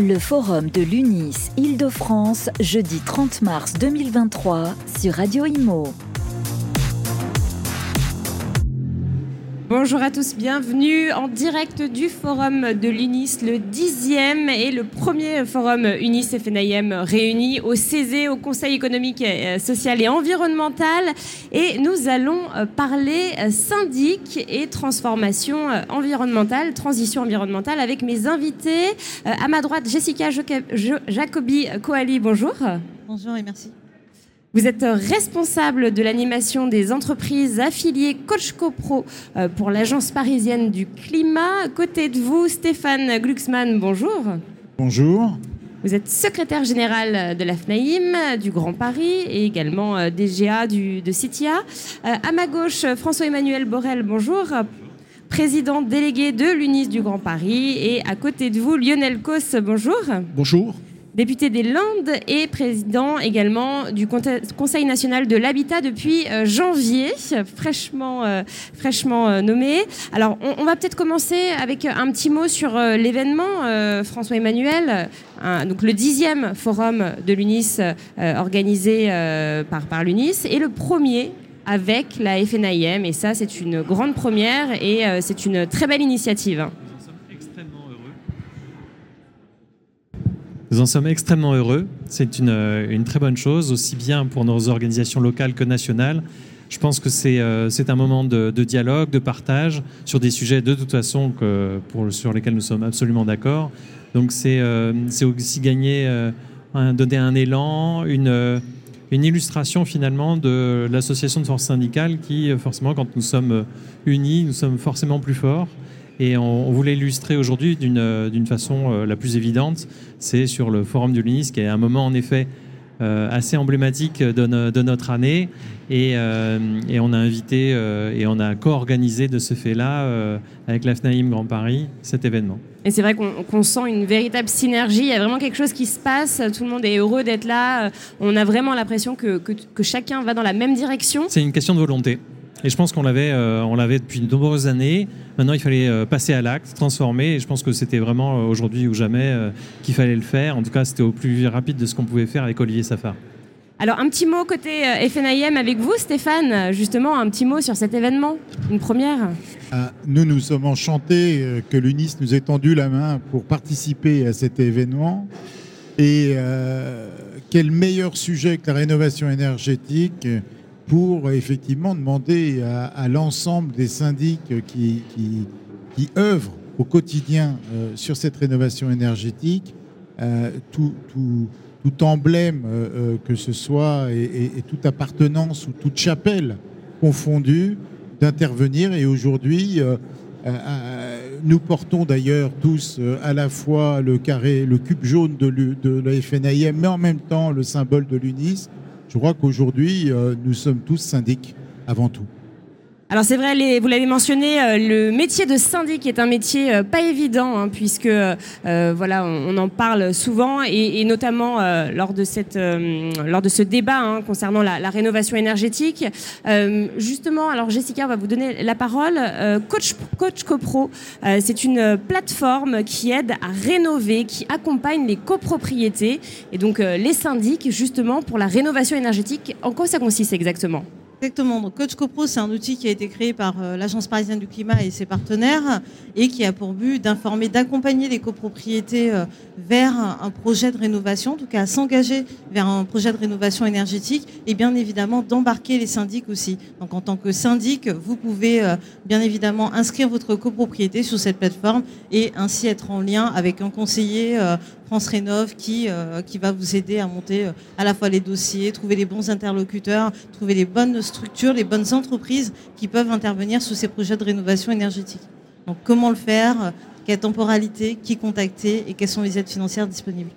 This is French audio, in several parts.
le forum de l'UNIS Île-de-France, jeudi 30 mars 2023 sur Radio Imo. Bonjour à tous, bienvenue en direct du forum de l'UNIS, le dixième et le premier forum UNIS FNIM réuni au CESE, au Conseil économique, euh, social et environnemental. Et nous allons euh, parler euh, syndic et transformation environnementale, transition environnementale avec mes invités. À ma droite, Jessica Jacobi Coali, bonjour. Bonjour et merci. Vous êtes responsable de l'animation des entreprises affiliées Coach Pro euh, pour l'Agence parisienne du climat. À côté de vous, Stéphane Glucksmann, bonjour. Bonjour. Vous êtes secrétaire général de la FNAIM du Grand Paris et également euh, DGA du, de CITIA. Euh, à ma gauche, François-Emmanuel Borel, bonjour président délégué de l'UNIS du Grand Paris. Et à côté de vous, Lionel Cos, bonjour. Bonjour député des Landes et président également du Conseil national de l'habitat depuis euh, janvier, fraîchement, euh, euh, nommé. Alors, on, va peut-être commencer avec un petit mot sur l'événement, François Emmanuel. donc, le dixième forum de l'UNIS organisé par, par l'UNIS et le premier avec la FNIM. Et ça, c'est une grande première et c'est une très belle initiative. Nous en sommes extrêmement heureux. C'est une, euh, une, très bonne chose, aussi bien pour nos organisations locales que nationales. Je pense que c'est euh, un moment de, dialogue, de partage sur des sujets de toute façon sur lesquels nous sommes absolument d'accord. Donc c'est euh, aussi gagner, donner un élan, une, illustration finalement de l'association de force syndicale qui, forcément, quand nous sommes unis, nous sommes forcément plus forts. Et on, voulait illustrer aujourd'hui d'une euh, façon euh, la plus évidente, c'est sur le forum de l'UNIS, qui est un moment en effet euh, assez emblématique de, notre année. Et, on a invité et on a co-organisé de ce fait-là, avec la FNAIM Grand Paris, cet événement. Et c'est vrai qu'on sent une véritable synergie, il y a vraiment quelque chose qui se passe, tout le monde est heureux d'être là, on a vraiment l'impression que chacun va dans la même direction. C'est une question de volonté. Et je pense qu'on l'avait, euh, on l'avait depuis de nombreuses années. Maintenant, il fallait euh, passer à l'acte, transformer. Et je pense que c'était vraiment euh, aujourd'hui ou jamais qu'il fallait le faire. En tout cas, c'était au plus rapide de ce qu'on pouvait faire avec Olivier Safar. Alors, un petit mot côté FNIM avec vous, Stéphane. Justement, un petit mot sur cet événement, une première. Nous, nous sommes enchantés que l'UNIS nous ait tendu la main pour participer à cet événement. Et quel meilleur sujet que la rénovation énergétique pour effectivement demander à, l'ensemble des syndics qui, œuvrent au quotidien euh, sur cette rénovation énergétique, euh, tout, emblème euh, que ce soit et, toute appartenance ou toute chapelle confondue, d'intervenir. Et aujourd'hui, nous portons d'ailleurs tous à la fois le carré, le cube jaune de, la FNIM, mais en même temps le symbole de l'UNIS. Je crois qu'aujourd'hui, euh, nous sommes tous syndics avant tout. Alors c'est vrai, vous l'avez mentionné, euh, le métier de syndic est un métier euh, pas évident, hein, puisque voilà, on, en parle souvent, et, notamment lors de cette, lors de ce débat hein, concernant la, rénovation énergétique. justement, alors Jessica, va vous donner la parole. Coach, Coach CoPro, c'est une plateforme qui aide à rénover, qui accompagne les copropriétés et donc les syndics justement pour la rénovation énergétique. En quoi ça consiste exactement? Exactement. Donc Coach CoPro, c'est un outil qui a été créé par euh, l'Agence parisienne du climat et ses partenaires et qui a pour but d'informer, d'accompagner les copropriétés euh, vers un projet de rénovation, en tout cas à s'engager vers un projet de rénovation énergétique et bien évidemment d'embarquer les syndics aussi. Donc en tant que syndic, vous pouvez euh, bien évidemment inscrire votre copropriété sur cette plateforme et ainsi être en lien avec un conseiller France Rénov qui, qui va vous aider à monter à la fois les dossiers, trouver les bons interlocuteurs, trouver les bonnes structures, les bonnes entreprises qui peuvent intervenir sur ces projets de rénovation énergétique. Donc comment le faire, quelle temporalité, qui contacter et quelles sont les aides financières disponibles?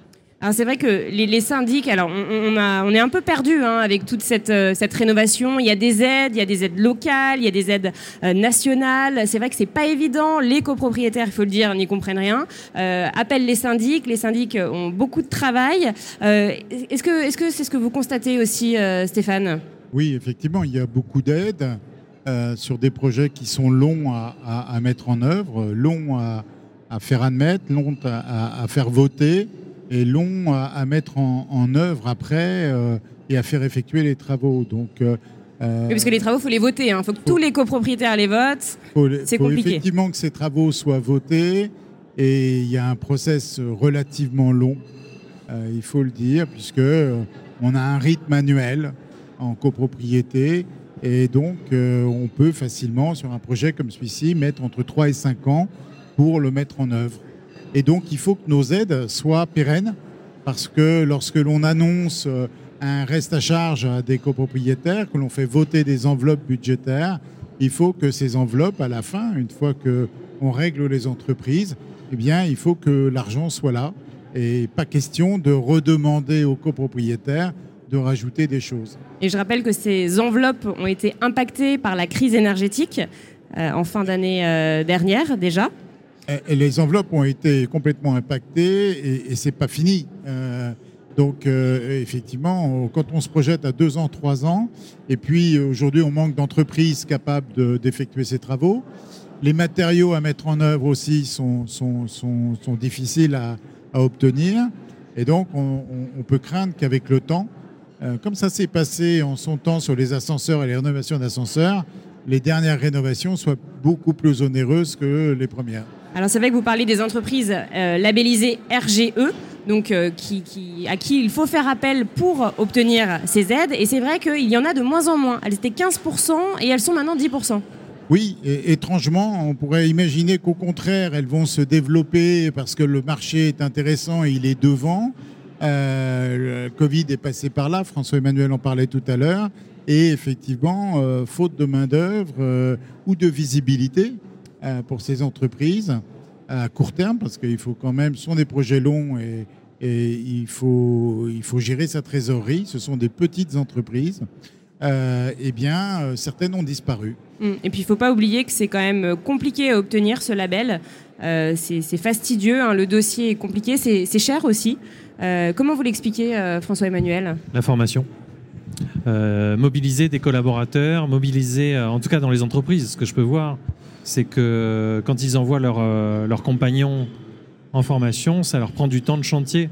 Alors c'est vrai que les, syndics, alors on, est un peu perdu hein, avec toute cette, euh, cette, rénovation. Il y a des aides, il y a des aides locales, il y a des aides euh, nationales. C'est vrai que c'est pas évident. Les copropriétaires, il faut le dire, n'y comprennent rien. Euh, appellent les syndics. Les syndics ont beaucoup de travail. que est-ce que c'est ce que vous constatez aussi, Stéphane? Oui, effectivement, il y a beaucoup d'aides euh, sur des projets qui sont longs à, mettre en œuvre, longs à, à faire admettre, long à, faire voter et long à, mettre en, œuvre après et à faire effectuer les travaux. Donc, parce que les travaux, il faut les voter. Il hein. faut que tous les copropriétaires les votent. C'est compliqué. effectivement que ces travaux soient votés et il y a un process relativement long, il faut le dire, puisque on a un rythme annuel en copropriété et donc, euh, on peut facilement, sur un projet comme celui-ci, mettre entre 3 et 5 ans pour le mettre en œuvre. Et donc, il faut que nos aides soient pérennes, parce que lorsque l'on annonce euh, un reste à charge à des copropriétaires, que l'on fait voter des enveloppes budgétaires, il faut que ces enveloppes, à la fin, une fois qu'on règle les entreprises, eh bien, il faut que l'argent soit là. Et pas question de redemander aux copropriétaires de rajouter des choses. Et je rappelle que ces enveloppes ont été impactées par la crise énergétique euh, en fin d'année euh, dernière déjà. Et les enveloppes ont été complètement impactées et, et c'est pas fini. Euh, donc effectivement, quand on se projette à deux ans, trois ans, et puis aujourd'hui on manque d'entreprises capables d'effectuer ces travaux, les matériaux à mettre en œuvre aussi sont, sont, sont, sont difficiles à, à, obtenir, et donc on, on peut craindre qu'avec le temps, euh, comme ça s'est passé en son temps sur les ascenseurs et les rénovations d'ascenseurs, les dernières rénovations soient beaucoup plus onéreuses que les premières. Alors c'est vrai que vous parlez des entreprises euh, labellisées RGE, donc euh, à qui il faut faire appel pour obtenir ces aides. Et c'est vrai qu'il y en a de moins en moins. Elles étaient 15% et elles sont maintenant 10%. Oui, étrangement, on pourrait imaginer qu'au contraire, elles vont se développer parce que le marché est intéressant et il est devant. Euh, Covid est passé par là, François-Emmanuel en parlait tout à l'heure, et effectivement, euh, faute de main-d'œuvre euh, ou de visibilité pour ces entreprises à court terme, parce qu'il faut quand même, ce sont des projets longs et, il, faut, il faut gérer sa trésorerie, ce sont des petites entreprises. Eh bien, certaines ont disparu. Mmh. Et puis, il ne faut pas oublier que c'est quand même compliqué à obtenir ce label. c'est fastidieux, hein. le dossier est compliqué, c'est cher aussi. Euh, comment vous l'expliquez, euh, François-Emmanuel La formation. Euh, mobiliser des collaborateurs, mobiliser, en tout cas dans les entreprises, ce que je peux voir, c'est que quand ils envoient leurs compagnons en formation, ça leur prend du temps de chantier.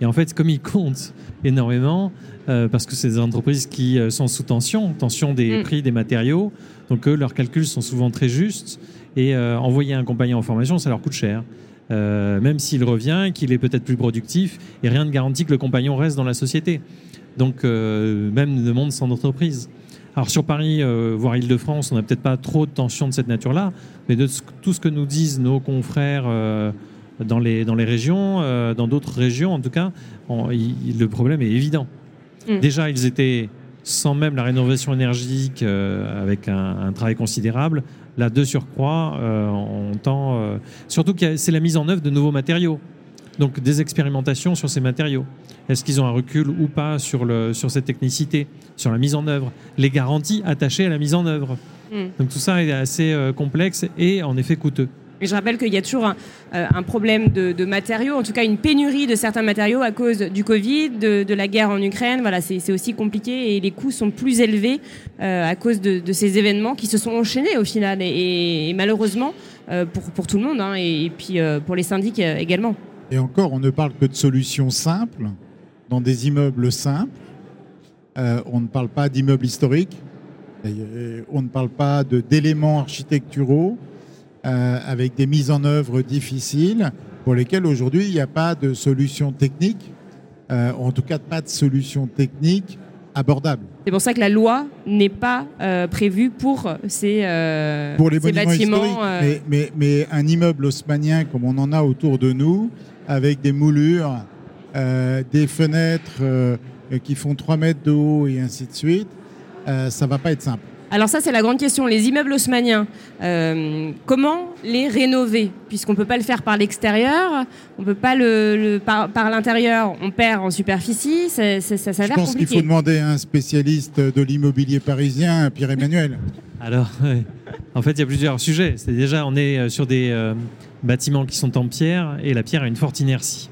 Et en fait, comme ils comptent énormément, parce que c'est des entreprises qui sont sous tension, tension des mm. prix des matériaux, donc eux, leurs calculs sont souvent très justes, et envoyer un compagnon en formation, ça leur coûte cher. Euh, même s'il revient, qu'il est peut-être plus productif, et rien ne garantit que le compagnon reste dans la société. Donc, euh, même le monde sans entreprise. Alors sur Paris, euh, voire Île-de-France, on n'a peut-être pas trop de tensions de cette nature-là, mais de tout ce que nous disent nos confrères dans, les, dans les régions, dans d'autres régions en tout cas, le problème est évident. Mm. Déjà, ils étaient sans même la rénovation énergétique avec un, travail considérable, Là, de surcroît, euh, on tend. Euh, surtout que c'est la mise en œuvre de nouveaux matériaux. Donc des expérimentations sur ces matériaux. Est-ce qu'ils ont un recul ou pas sur, le, sur cette technicité, sur la mise en œuvre, les garanties attachées à la mise en œuvre. Hmm. Donc tout ça est assez euh, complexe et en effet coûteux je rappelle qu'il y a toujours un, euh, problème de, matériaux, en tout cas une pénurie de certains matériaux à cause du Covid, de, la guerre en Ukraine. Voilà, c'est aussi compliqué et les coûts sont plus élevés euh, à cause de, ces événements qui se sont enchaînés au final et, malheureusement euh, pour, tout le monde hein, et, puis pour les syndics également. Et encore, on ne parle que de solutions simples dans des immeubles simples. on ne parle pas d'immeubles historiques. On ne parle pas d'éléments architecturaux. Euh, avec des mises en œuvre difficiles pour lesquelles aujourd'hui il n'y a pas de solution technique, euh, en tout cas pas de solution technique abordable. C'est pour ça que la loi n'est pas euh, prévue pour ces, pour les bâtiments. Mais, mais, un immeuble haussmanien comme on en a autour de nous, avec des moulures, des fenêtres qui font 3 mètres de haut et ainsi de suite, ça ne va pas être simple. Alors ça, c'est la grande question. Les immeubles haussmanniens, euh, comment les rénover? Puisqu'on ne peut pas le faire par l'extérieur, on peut pas le, par, l'intérieur, on perd en superficie, ça, ça, ça s'avère compliqué. Je pense qu'il faut demander à un spécialiste de l'immobilier parisien, Pierre-Emmanuel. Alors, en fait, il y a plusieurs sujets. C'est déjà, on est euh, sur des euh, bâtiments qui sont en pierre et la pierre a une forte inertie.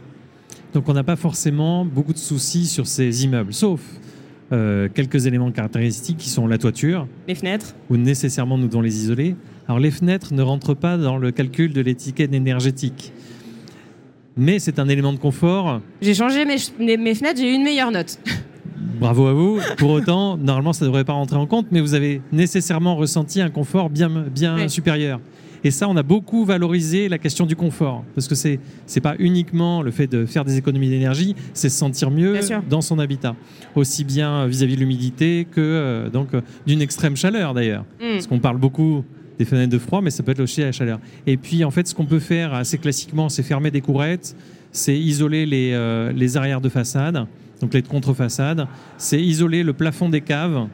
Donc, on n'a pas forcément beaucoup de soucis sur ces immeubles, sauf euh, quelques éléments caractéristiques qui sont la toiture. Les fenêtres. Où nécessairement nous devons les isoler. Alors les fenêtres ne rentrent pas dans le calcul de l'étiquette énergétique. Mais c'est un élément de confort. J'ai changé mes, mes fenêtres, j'ai eu une meilleure note. Bravo à vous. Pour autant, normalement, ça ne devrait pas rentrer en compte, mais vous avez nécessairement ressenti un confort bien, bien supérieur. Et ça, on a beaucoup valorisé la question du confort, parce que c'est c'est pas uniquement le fait de faire des économies d'énergie, c'est se sentir mieux dans son habitat, aussi bien vis-à-vis de l'humidité que euh, donc d'une extrême chaleur d'ailleurs, mm. parce qu'on parle beaucoup des fenêtres de froid, mais ça peut être aussi à la chaleur. Et puis en fait, ce qu'on peut faire assez classiquement, c'est fermer des courettes, c'est isoler les, euh, les arrières de façade, donc les contre-façades, c'est isoler le plafond des caves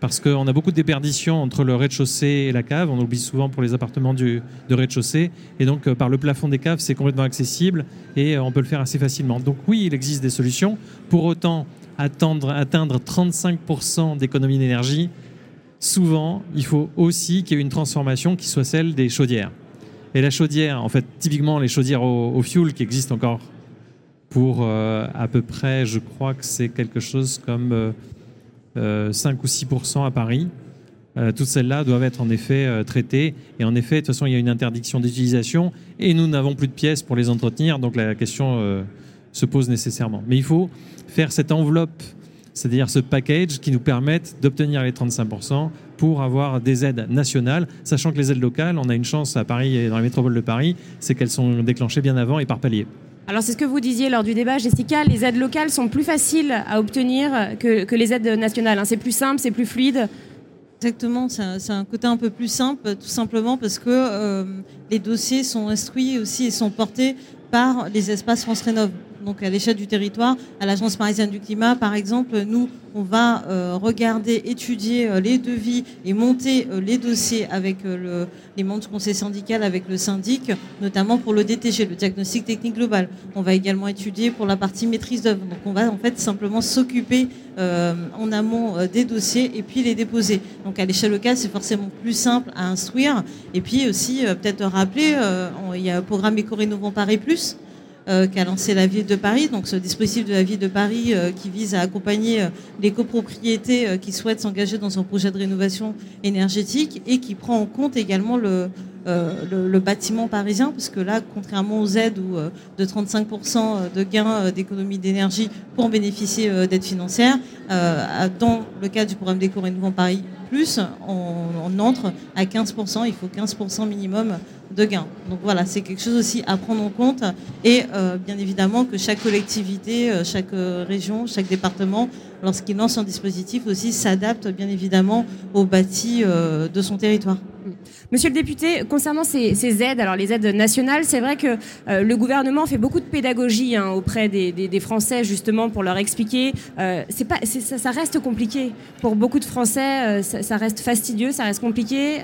parce qu'on a beaucoup de déperditions entre le rez-de-chaussée et la cave. On oublie souvent pour les appartements du, de rez-de-chaussée. Et donc, euh, par le plafond des caves, c'est complètement accessible et euh, on peut le faire assez facilement. Donc, oui, il existe des solutions. Pour autant, atteindre 35% d'économie d'énergie, souvent, il faut aussi qu'il y ait une transformation qui soit celle des chaudières. Et la chaudière, en fait, typiquement les chaudières au, au fuel qui existent encore pour euh, à peu près, je crois que c'est quelque chose comme 5 euh, ou 6% à Paris. Euh, toutes celles-là doivent être en effet euh, traitées. Et en effet, de toute façon, il y a une interdiction d'utilisation et nous n'avons plus de pièces pour les entretenir, donc la question se pose nécessairement. Mais il faut faire cette enveloppe, c'est-à-dire ce package qui nous permette d'obtenir les 35% pour avoir des aides nationales, sachant que les aides locales, on a une chance à Paris et dans la métropole de Paris, c'est qu'elles sont déclenchées bien avant et par palier. Alors c'est ce que vous disiez lors du débat, Jessica, les aides locales sont plus faciles à obtenir que, les aides nationales. Hein. C'est plus simple, c'est plus fluide. Exactement, c'est un, côté un peu plus simple, tout simplement parce que euh, les dossiers sont instruits aussi et sont portés par les espaces France Rénov donc à l'échelle du territoire. À l'Agence parisienne du climat, par exemple, nous, on va euh, regarder, étudier euh, les devis et monter euh, les dossiers avec le, les membres du conseil syndical, avec le syndic, notamment pour le DTG, le diagnostic technique global. On va également étudier pour la partie maîtrise d'œuvre. Donc on va en fait simplement s'occuper en amont des dossiers et puis les déposer. Donc à l'échelle locale, c'est forcément plus simple à instruire. Et puis aussi, peut-être rappeler, il y a un programme Éco-Rénovant Paris Plus euh, qu'a lancé la ville de Paris. Donc ce dispositif de la ville de Paris euh, qui vise à accompagner euh, les copropriétés qui souhaitent s'engager dans un projet de rénovation énergétique et qui prend en compte également le, bâtiment parisien, parce que là, contrairement aux aides où, de 35% de gains d'économie d'énergie pour bénéficier d'aides financières, dans le cadre du programme d'éco-rénovant Paris Plus, on, entre à 15%, il faut 15% minimum de gains. Donc voilà, c'est quelque chose aussi à prendre en compte et euh, bien évidemment que chaque collectivité, euh, chaque euh, région, chaque département, lorsqu'il lance un dispositif aussi, s'adapte bien évidemment au bâti de son territoire. Monsieur le député, concernant ces, aides, alors les aides nationales, c'est vrai que le gouvernement fait beaucoup de pédagogie hein, auprès des, Français justement pour leur expliquer. c'est pas, ça, reste compliqué pour beaucoup de Français. Ça, ça, reste fastidieux, ça reste compliqué.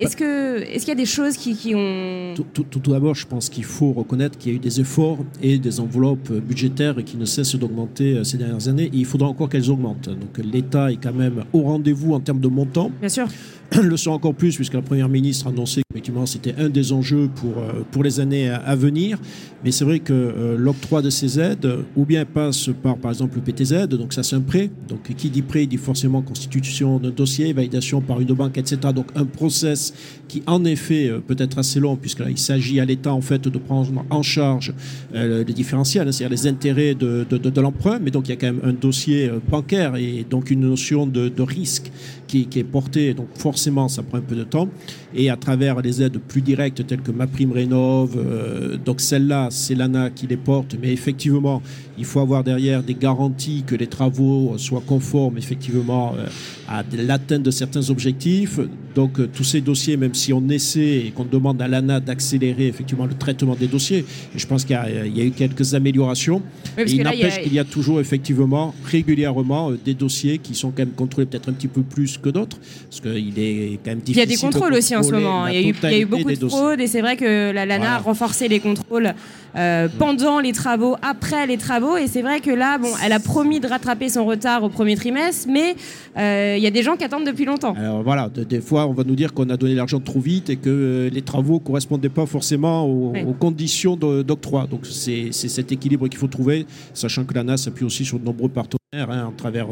Est-ce que est-ce qu'il y a des choses qui, ont tout, tout, d'abord, je pense qu'il faut reconnaître qu'il y a eu des efforts et des enveloppes budgétaires qui ne cessent d'augmenter euh, ces dernières années. Et il faudra encore qu'elles augmentent. Donc l'État est quand même au rendez-vous en termes de montant. Bien sûr. le sont encore plus puisque la Première ministre a annoncé qu'effectivement c'était un des enjeux pour, euh, pour les années à venir. Mais c'est vrai que euh, l'octroi de ces aides, ou bien passe par par exemple le PTZ, donc ça c'est un prêt. Donc qui dit prêt dit forcément constitution d'un dossier, validation par une banque, etc. Donc un process qui en effet euh, peut être assez long puisque là il s'agit à l'État en fait de prendre en charge les différentiels, hein, c'est-à-dire les intérêts de, de, l'emprunt. Mais donc il y a quand même un dossier bancaire et donc une notion de, de risque qui, est portée. Donc forcément ça prend un peu de temps et à travers les aides plus directes telles que ma prime rénove. Euh, donc celles-là, c'est l'ANA qui les porte, mais effectivement, il faut avoir derrière des garanties que les travaux soient conformes effectivement euh, à l'atteinte de certains objectifs. Donc euh, tous ces dossiers, même si on essaie et qu'on demande à l'ANA d'accélérer effectivement le traitement des dossiers, et je pense qu'il y, y, a eu quelques améliorations. il n'empêche qu'il y a toujours effectivement régulièrement des dossiers qui sont quand même contrôlés peut-être un petit peu plus que d'autres, parce qu'il est quand même difficile. Il y a des contrôles aussi en ce moment. Il y, a eu, beaucoup de fraudes et c'est vrai que la LANA a renforcé les contrôles euh, pendant les travaux, après les travaux. Et c'est vrai que là, bon, elle a promis de rattraper son retard au premier trimestre, mais euh, il y a des gens qui attendent depuis longtemps. Alors voilà, des fois, on va nous dire qu'on a donné l'argent trop vite et que les travaux ne correspondaient pas forcément aux, conditions d'octroi. Donc, c'est cet équilibre qu'il faut trouver, sachant que l'ANA s'appuie aussi sur de nombreux partenaires, hein, à travers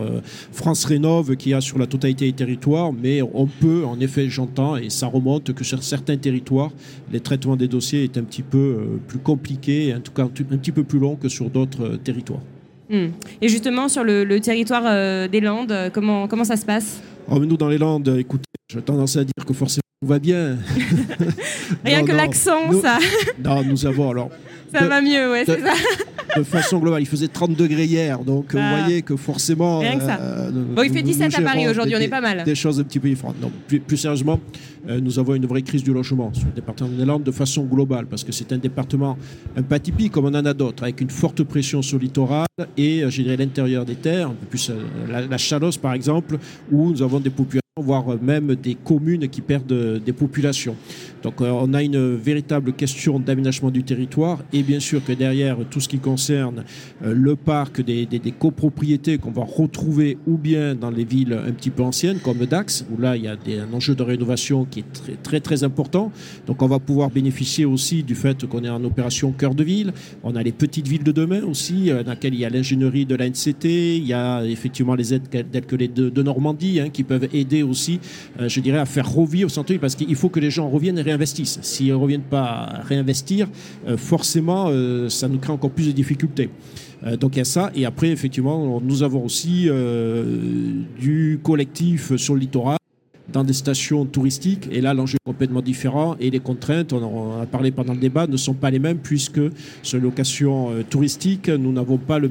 France Rénov, qui a sur la totalité des territoires, mais on peut, en effet, j'entends, et ça remonte, que sur certains territoires, les traitements des dossiers est un petit peu plus compliqué, en tout cas un petit peu plus long que sur d'autres territoires. Hmm. Et justement, sur le, territoire euh, des Landes, euh, comment, comment ça se passe? Oh, Nous, dans les Landes, écoutez, j'ai tendance à dire que forcément, tout va bien. Rien que l'accent, ça. non, nous avons alors. Ça va mieux, ouais, c'est ça. de façon globale, il faisait 30 degrés hier, donc vous ah. voyez que forcément. Rien que ça. Euh, bon, il fait 17 à Paris aujourd'hui, on est pas mal. Des choses un petit peu différentes. Non, plus, sérieusement, euh, nous avons une vraie crise du logement sur le département des Landes de façon globale, parce que c'est un département un peu atypique comme on en a d'autres, avec une forte pression sur le littoral et, euh, je dirais, l'intérieur des terres, un peu plus la, la Chalosse par exemple, où nous avons des populations voire même des communes qui perdent des populations. Donc euh, on a une véritable question d'aménagement du territoire et bien sûr que derrière tout ce qui concerne euh, le parc des, copropriétés qu'on va retrouver ou bien dans les villes un petit peu anciennes comme Dax où là il y a un enjeu de rénovation qui est très très important. Donc on va pouvoir bénéficier aussi du fait qu'on est en opération cœur de ville. On a les petites villes de demain aussi euh, dans lesquelles il y a l'ingénierie de la NCT, il y a effectivement les aides telles que les de, Normandie hein, qui peuvent aider aussi, je dirais, à faire revivre centre-ville parce qu'il faut que les gens reviennent et réinvestissent. S'ils ne reviennent pas à réinvestir, euh, forcément, euh, ça nous crée encore plus de difficultés. Euh, donc il y a ça. Et après, effectivement, nous avons aussi du collectif sur le littoral dans des stations touristiques. Et là, l'enjeu est complètement différent et les contraintes, on en a parlé pendant le débat, ne sont pas les mêmes puisque sur les locations touristiques, nous n'avons pas le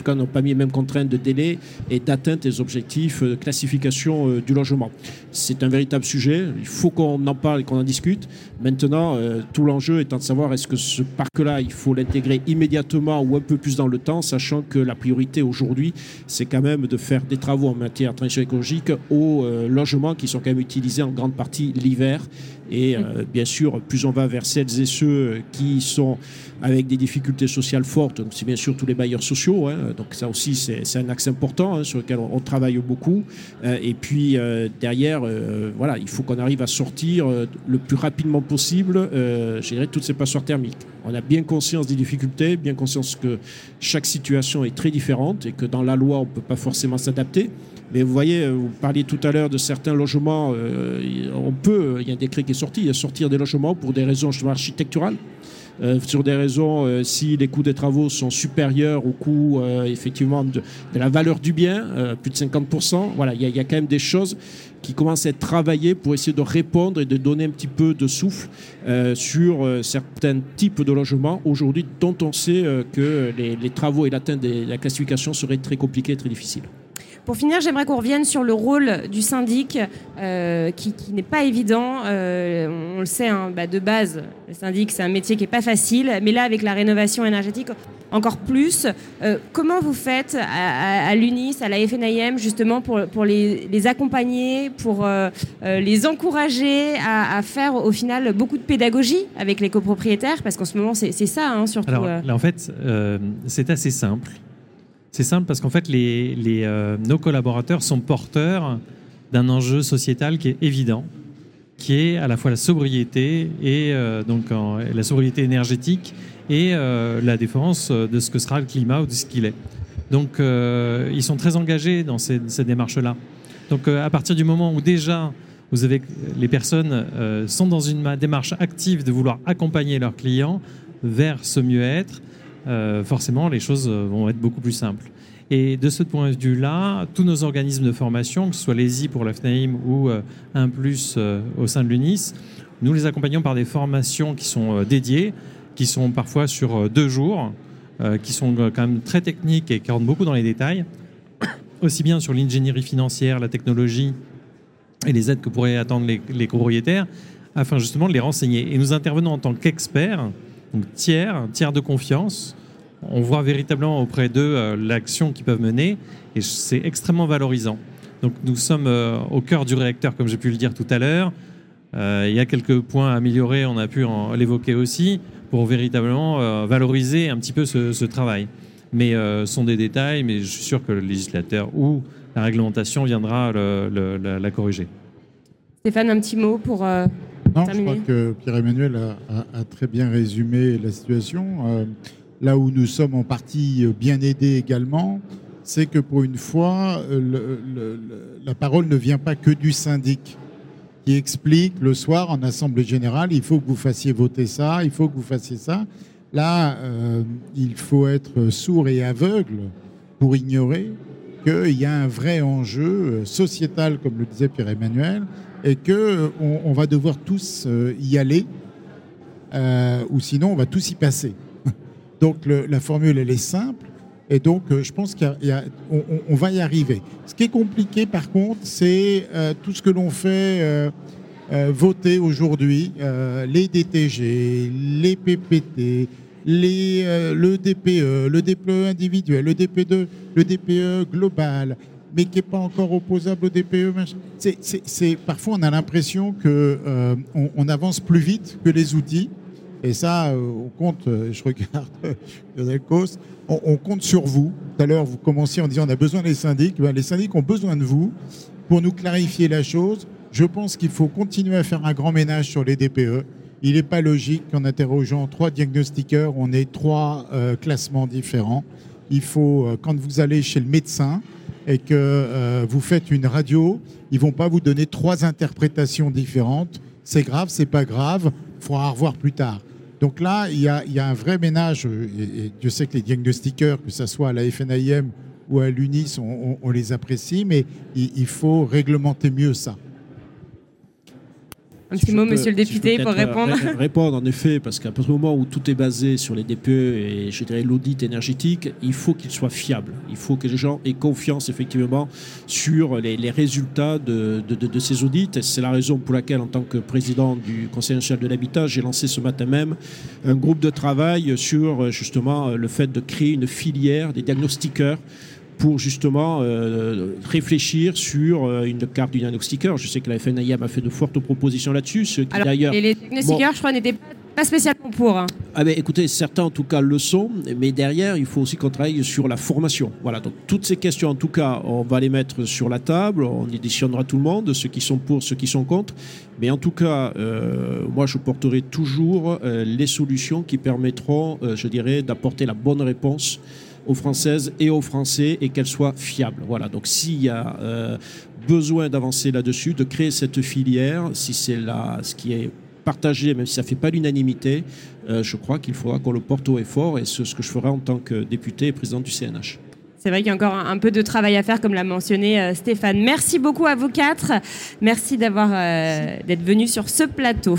tout cas n'ont pas mis les mêmes contraintes de délai et d'atteinte des objectifs de classification euh, du logement. C'est un véritable sujet, il faut qu'on en parle et qu'on en discute. Maintenant, euh, tout l'enjeu étant de savoir est-ce que ce parc-là, il faut l'intégrer immédiatement ou un peu plus dans le temps, sachant que la priorité aujourd'hui, c'est quand même de faire des travaux en matière de transition écologique aux euh, logements qui sont quand même utilisés en grande partie l'hiver et euh, bien sûr, plus on va vers celles et ceux qui sont avec des difficultés sociales fortes, c'est bien sûr tous les bailleurs sociaux. Hein. donc ça aussi, c'est un axe important hein, sur lequel on, travaille beaucoup. Euh, et puis euh, derrière, voilà, il faut qu'on arrive à sortir le plus rapidement possible, je dirais, toutes ces passoires thermiques. On a bien conscience des difficultés, bien conscience que chaque situation est très différente et que dans la loi, on ne peut pas forcément s'adapter. Mais vous voyez, euh, vous parliez tout à l'heure de certains logements. Euh, on peut, il y a un décret qui est sorti, il y sortir des logements pour des raisons architecturales. Euh, sur des raisons, si les coûts des travaux sont supérieurs au coût effectivement de, la valeur du bien, plus de 50%, voilà, il y, a, quand même des choses qui commencent à être travaillées pour essayer de répondre et de donner un petit peu de souffle sur certains types de logements aujourd'hui dont on sait que les, les travaux et l'atteinte de la classification seraient très compliqués et très difficiles. Pour finir, j'aimerais qu'on revienne sur le rôle du syndic, euh, qui, n'est pas évident. Euh, on le sait, hein, bah, de base, le syndic, c'est un métier qui n'est pas facile, mais là, avec la rénovation énergétique, encore plus. Euh, comment vous faites à, l'UNIS, à la FNIM, justement, pour, les, accompagner, pour les encourager à, faire, au final, beaucoup de pédagogie avec les copropriétaires? Parce qu'en ce moment, c'est ça, hein, surtout. Alors, en fait, c'est assez simple. C'est simple parce qu'en fait, euh, nos collaborateurs sont porteurs d'un enjeu sociétal qui est évident, qui est à la fois la sobriété et euh, donc la sobriété énergétique et euh, la défense de ce que sera le climat ou de ce qu'il est. Donc, ils sont très engagés dans ces, ces démarches-là. Donc, à partir du moment où déjà vous avez les personnes sont dans une démarche active de vouloir accompagner leurs clients vers ce mieux-être, euh, forcément, les choses euh, vont être beaucoup plus simples. Et de ce point de vue-là, tous nos organismes de formation, que ce soit l'ESI pour la FNAIM ou euh, un plus au sein de l'UNIS, nous les accompagnons par des formations qui sont dédiées, qui sont parfois sur deux jours, qui sont quand même très techniques et qui rentrent beaucoup dans les détails, aussi bien sur l'ingénierie financière, la technologie et les aides que pourraient attendre les, les copropriétaires, afin justement de les renseigner. Et nous intervenons en tant qu'experts donc tiers, tiers de confiance. On voit véritablement auprès d'eux euh, l'action qu'ils peuvent mener et c'est extrêmement valorisant. Donc nous sommes euh, au cœur du réacteur, comme j'ai pu le dire tout à l'heure. Euh, il y a quelques points à améliorer, on a pu l'évoquer aussi, pour véritablement valoriser un petit peu ce, travail. Mais ce sont des détails, mais je suis sûr que le législateur ou la réglementation viendra la corriger. Stéphane, un petit mot pour non, je crois que Pierre-Emmanuel a, a- a très bien résumé la situation. Euh, là où nous sommes en partie bien aidés également, c'est que pour une fois, euh, le- le- le- la parole ne vient pas que du syndic qui explique le soir en assemblée générale, il faut que vous fassiez voter ça, il faut que vous fassiez ça. Là, euh, il faut être sourd et aveugle pour ignorer qu'il y a un vrai enjeu euh, sociétal, comme le disait Pierre-Emmanuel, et que euh, on, va devoir tous euh, y aller, euh, ou sinon on va tous y passer. Donc la formule, elle est simple, et donc je pense qu'on on, on va y arriver. Ce qui est compliqué, par contre, c'est tout ce que l'on fait voter aujourd'hui, les DTG, les PPT, les, le DPE, le DPE individuel, le DP2, le DPE global, mais qui n'est pas encore opposable au DPE. parfois, on a l'impression que euh, on, avance plus vite que les outils. Et ça, euh, on compte, euh, je regarde Lionel on, compte sur vous. Tout à l'heure, vous commenciez en disant on a besoin des syndics. Ben, les syndics ont besoin de vous pour nous clarifier la chose. Je pense qu'il faut continuer à faire un grand ménage sur les DPE. Il n'est pas logique qu'en interrogeant trois diagnostiqueurs, on ait trois classements différents. Il faut, quand vous allez chez le médecin et que euh, vous faites une radio, ils vont pas vous donner trois interprétations différentes. C'est grave, c'est pas grave, il faudra revoir plus tard. Donc là, il y a, un vrai ménage. Et, et Dieu sait que les diagnostiqueurs, que ce soit à la FNIM ou à l'UNIS, on, les apprécie, mais il faut réglementer mieux ça. Un petit Si mot, peux- monsieur le si député, pour répondre. ré- Répondre, en effet, parce qu'à partir du moment où tout est basé sur les DPE et je dirais l'audit énergétique, il faut qu'il soit fiable. Il faut que les gens aient confiance, effectivement, sur les, les résultats de, de- de- de ces audits. Et C'est la raison pour laquelle, en tant que président du Conseil national de l'habitat, j'ai lancé ce matin même un groupe de travail sur justement le fait de créer une filière des diagnostiqueurs pour justement euh, réfléchir sur euh, une carte du diagnostiqueur. Je sais que la FNIM a fait de fortes propositions là-dessus, ce qui d'ailleurs... et les diagnostiqueurs, je crois, n'étaient pas- pas spécialement pour. hein. Ah ben, écoutez, certains en tout cas le sont, mais derrière, il faut aussi qu'on travaille sur la formation. Voilà, donc toutes ces questions, en tout cas, on va les mettre sur la table, on éditionnera tout le monde, ceux qui sont pour, ceux qui sont contre. Mais en tout cas, euh, moi, je porterai toujours euh, les solutions qui permettront, euh, je dirais, d'apporter la bonne réponse aux Françaises et aux Français et qu'elles soient fiables. Voilà, donc s'il y a euh, besoin d'avancer là-dessus, de créer cette filière, si c'est là ce qui est partagé, même si ça ne fait pas l'unanimité, euh, je crois qu'il faudra qu'on le porte haut et fort, et c'est ce que je ferai en tant que député et président du CNH. C'est vrai qu'il y a encore un, peu de travail à faire, comme l'a mentionné euh, Stéphane. Merci beaucoup à vous quatre. Merci d'avoir d'être venus sur ce plateau.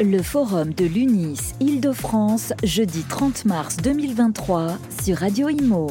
Le forum de l'UNIS Île-de-France, jeudi 30 mars 2023 sur Radio Imo.